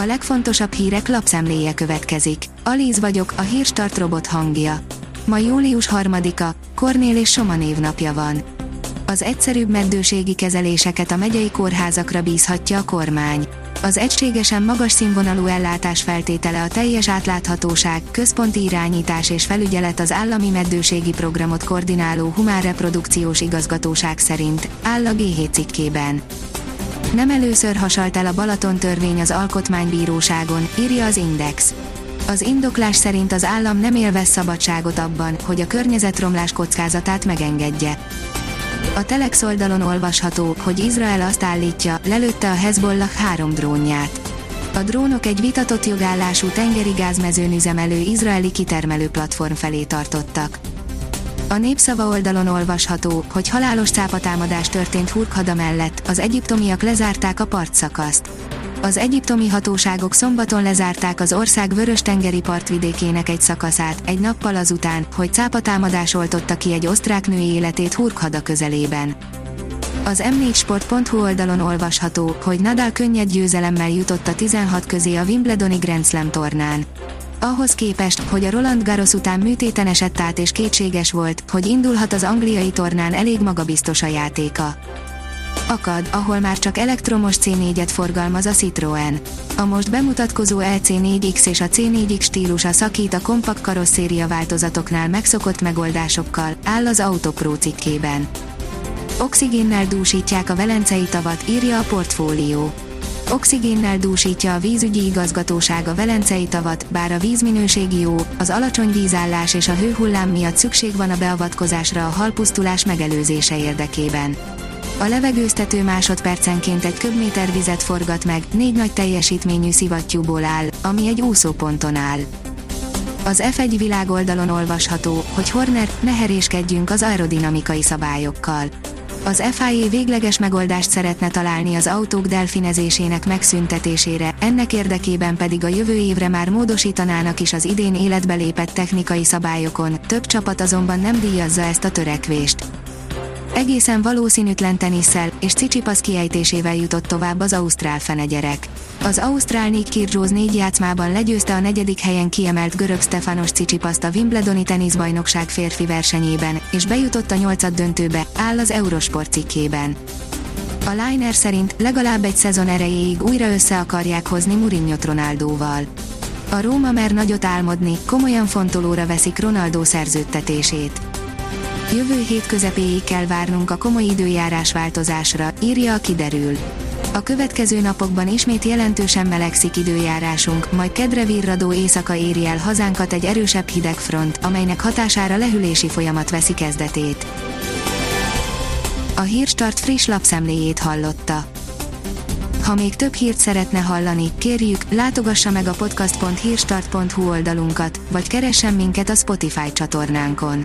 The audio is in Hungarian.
A legfontosabb hírek lapszemléje következik. Alíz vagyok, a hírstart robot hangja. Ma július 3-a, Kornél és Soma névnapja van. Az egyszerűbb meddőségi kezeléseket a megyei kórházakra bízhatja a kormány. Az egységesen magas színvonalú ellátás feltétele a teljes átláthatóság, központi irányítás és felügyelet az állami meddőségi programot koordináló Humán Reprodukciós Igazgatóság szerint, áll a G7 cikkében. Nem először hasalt el a Balaton törvény az Alkotmánybíróságon, írja az Index. Az indoklás szerint az állam nem élvez szabadságot abban, hogy a környezetromlás kockázatát megengedje. A Telex oldalon olvasható, hogy Izrael azt állítja, lelőtte a Hezbollah három drónját. A drónok egy vitatott jogállású tengeri gázmezőn üzemelő izraeli kitermelő platform felé tartottak. A népszava oldalon olvasható, hogy halálos cápatámadás történt Hurkhada mellett, az egyiptomiak lezárták a partszakaszt. Az egyiptomi hatóságok szombaton lezárták az ország vörös-tengeri partvidékének egy szakaszát, egy nappal azután, hogy cápatámadás oltotta ki egy osztrák női életét Hurkhada közelében. Az m4sport.hu oldalon olvasható, hogy Nadal könnyed győzelemmel jutott a 16 közé a Wimbledoni Grand Slam tornán. Ahhoz képest, hogy a Roland Garros után műtéten esett át és kétséges volt, hogy indulhat az angliai tornán elég magabiztos a játéka. Akad, ahol már csak elektromos C4-et forgalmaz a Citroën. A most bemutatkozó LC4X és a C4X stílusa szakít a kompakt karosszéria változatoknál megszokott megoldásokkal, áll az Autopro cikkében. Oxigénnel dúsítják a Velencei tavat, írja a portfólió. Oxigénnel dúsítja a vízügyi igazgatóság a Velencei tavat, bár a vízminőség jó, az alacsony vízállás és a hőhullám miatt szükség van a beavatkozásra a halpusztulás megelőzése érdekében. A levegőztető másodpercenként egy köbméter vizet forgat meg, négy nagy teljesítményű szivattyúból áll, ami egy úszóponton áll. Az F1 világoldalon olvasható, hogy Horner, ne heréskedjünk az aerodinamikai szabályokkal. Az FIA végleges megoldást szeretne találni az autók delfinezésének megszüntetésére, ennek érdekében pedig a jövő évre már módosítanának is az idén életbe lépett technikai szabályokon, több csapat azonban nem díjazza ezt a törekvést. Egészen valószínűtlen tenisszel és Cicsipasz kiejtésével jutott tovább az ausztrál fenegyerek. Az ausztrál Nick Kyrgios négy játszmában legyőzte a negyedik helyen kiemelt görög Stefanos Cicipaszt a Wimbledoni teniszbajnokság férfi versenyében, és bejutott a nyolcad döntőbe, áll az Eurosport cikkében. A Liner szerint legalább egy szezon erejéig újra össze akarják hozni Mourinho-t Ronaldóval. A Róma mer nagyot álmodni, komolyan fontolóra veszik Ronaldo szerződtetését. Jövő hét közepéig kell várnunk a komoly időjárás változásra, írja a kiderül. A következő napokban ismét jelentősen melegszik időjárásunk, majd kedre virradó éjszaka éri el hazánkat egy erősebb hidegfront, amelynek hatására lehűlési folyamat veszi kezdetét. A Hírstart friss lapszemléjét hallotta. Ha még több hírt szeretne hallani, kérjük, látogassa meg a podcast.hírstart.hu oldalunkat, vagy keressen minket a Spotify csatornánkon.